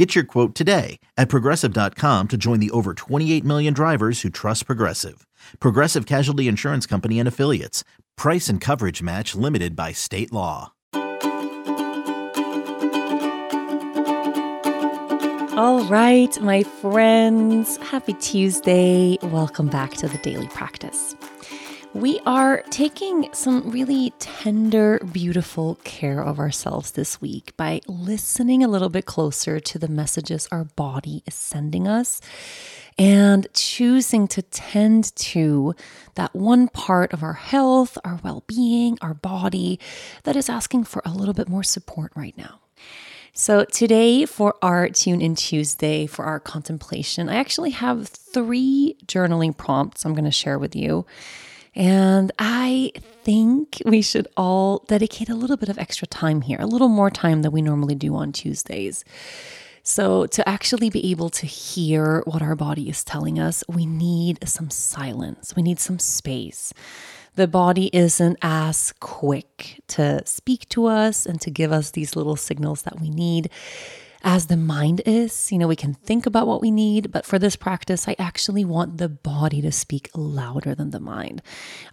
Get your quote today at progressive.com to join the over 28 million drivers who trust Progressive. Progressive Casualty Insurance Company and Affiliates. Price and coverage match limited by state law. All right, my friends, happy Tuesday. Welcome back to the daily practice. We are taking some really tender, beautiful care of ourselves this week by listening a little bit closer to the messages our body is sending us and choosing to tend to that one part of our health, our well being, our body that is asking for a little bit more support right now. So, today for our Tune In Tuesday, for our contemplation, I actually have three journaling prompts I'm going to share with you. And I think we should all dedicate a little bit of extra time here, a little more time than we normally do on Tuesdays. So, to actually be able to hear what our body is telling us, we need some silence, we need some space. The body isn't as quick to speak to us and to give us these little signals that we need as the mind is. You know, we can think about what we need, but for this practice, I actually want the body to speak louder than the mind.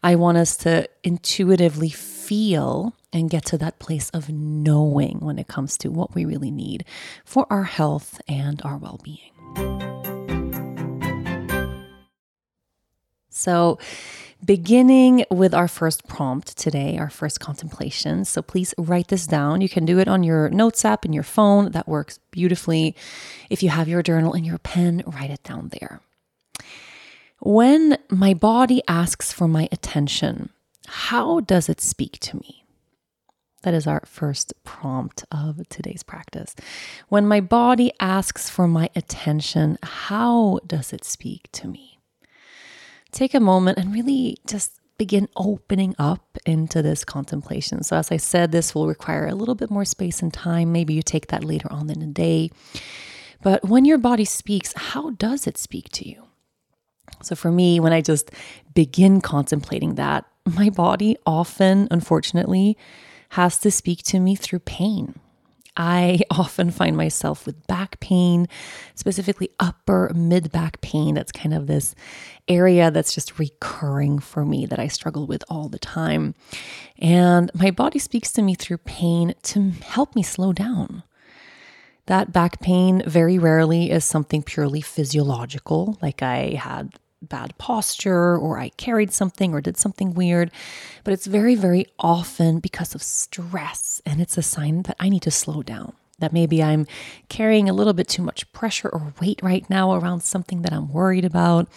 I want us to intuitively feel and get to that place of knowing when it comes to what we really need for our health and our well being. So, beginning with our first prompt today, our first contemplation. So please write this down. You can do it on your notes app in your phone. That works beautifully. If you have your journal and your pen, write it down there. When my body asks for my attention, how does it speak to me? That is our first prompt of today's practice. When my body asks for my attention, how does it speak to me? Take a moment and really just begin opening up into this contemplation. So, as I said, this will require a little bit more space and time. Maybe you take that later on in the day. But when your body speaks, how does it speak to you? So, for me, when I just begin contemplating that, my body often, unfortunately, has to speak to me through pain. I often find myself with back pain, specifically upper mid back pain. That's kind of this area that's just recurring for me that I struggle with all the time. And my body speaks to me through pain to help me slow down. That back pain very rarely is something purely physiological, like I had bad posture or I carried something or did something weird, but it's very, very often because of stress. And it's a sign that I need to slow down. That maybe I'm carrying a little bit too much pressure or weight right now around something that I'm worried about.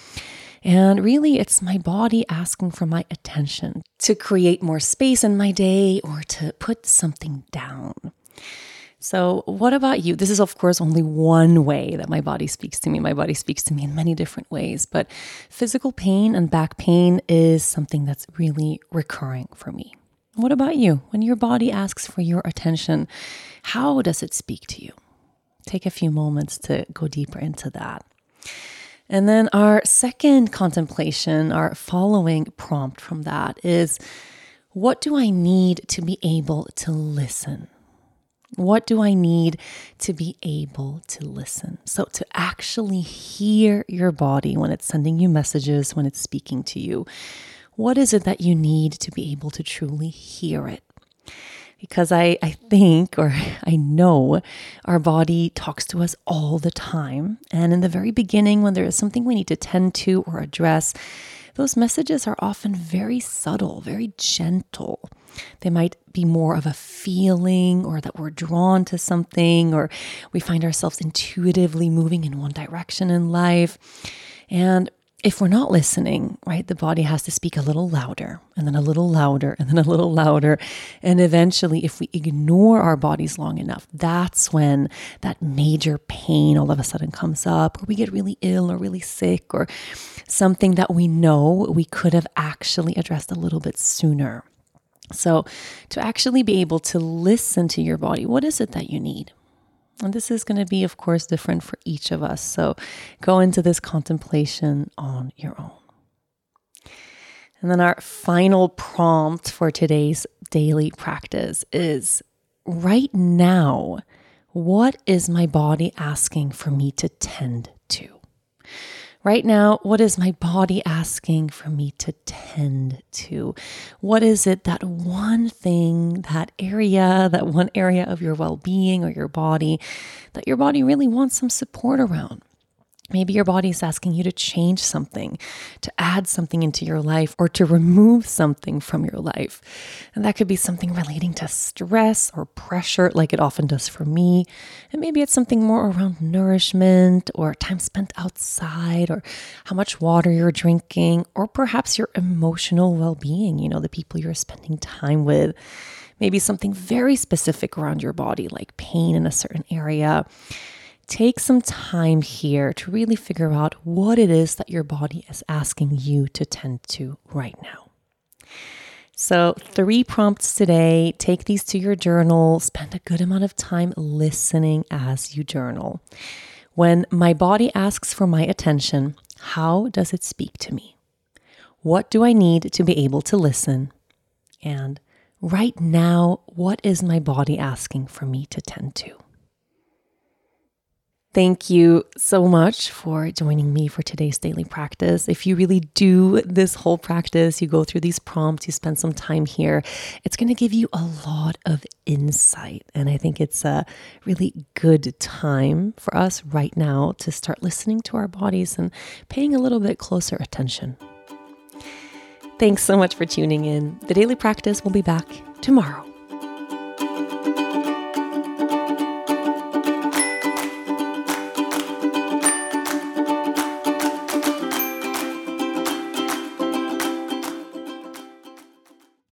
And really, it's my body asking for my attention to create more space in my day or to put something down. So, what about you? This is, of course, only one way that my body speaks to me. My body speaks to me in many different ways, but physical pain and back pain is something that's really recurring for me. What about you? When your body asks for your attention, how does it speak to you? Take a few moments to go deeper into that. And then our second contemplation, our following prompt from that is what do I need to be able to listen? What do I need to be able to listen? So, to actually hear your body when it's sending you messages, when it's speaking to you, what is it that you need to be able to truly hear it? Because I, I think or I know our body talks to us all the time. And in the very beginning, when there is something we need to tend to or address, those messages are often very subtle, very gentle. They might be more of a feeling or that we're drawn to something or we find ourselves intuitively moving in one direction in life. And if we're not listening, right, the body has to speak a little louder and then a little louder and then a little louder. And eventually, if we ignore our bodies long enough, that's when that major pain all of a sudden comes up, or we get really ill or really sick, or something that we know we could have actually addressed a little bit sooner. So, to actually be able to listen to your body, what is it that you need? And this is going to be, of course, different for each of us. So go into this contemplation on your own. And then our final prompt for today's daily practice is right now, what is my body asking for me to tend to? Right now, what is my body asking for me to tend to? What is it that one thing, that area, that one area of your well being or your body that your body really wants some support around? Maybe your body is asking you to change something, to add something into your life, or to remove something from your life. And that could be something relating to stress or pressure, like it often does for me. And maybe it's something more around nourishment or time spent outside or how much water you're drinking, or perhaps your emotional well being, you know, the people you're spending time with. Maybe something very specific around your body, like pain in a certain area take some time here to really figure out what it is that your body is asking you to tend to right now. So, three prompts today. Take these to your journal. Spend a good amount of time listening as you journal. When my body asks for my attention, how does it speak to me? What do I need to be able to listen? And right now, what is my body asking for me to tend to? Thank you so much for joining me for today's daily practice. If you really do this whole practice, you go through these prompts, you spend some time here, it's going to give you a lot of insight. And I think it's a really good time for us right now to start listening to our bodies and paying a little bit closer attention. Thanks so much for tuning in. The daily practice will be back tomorrow.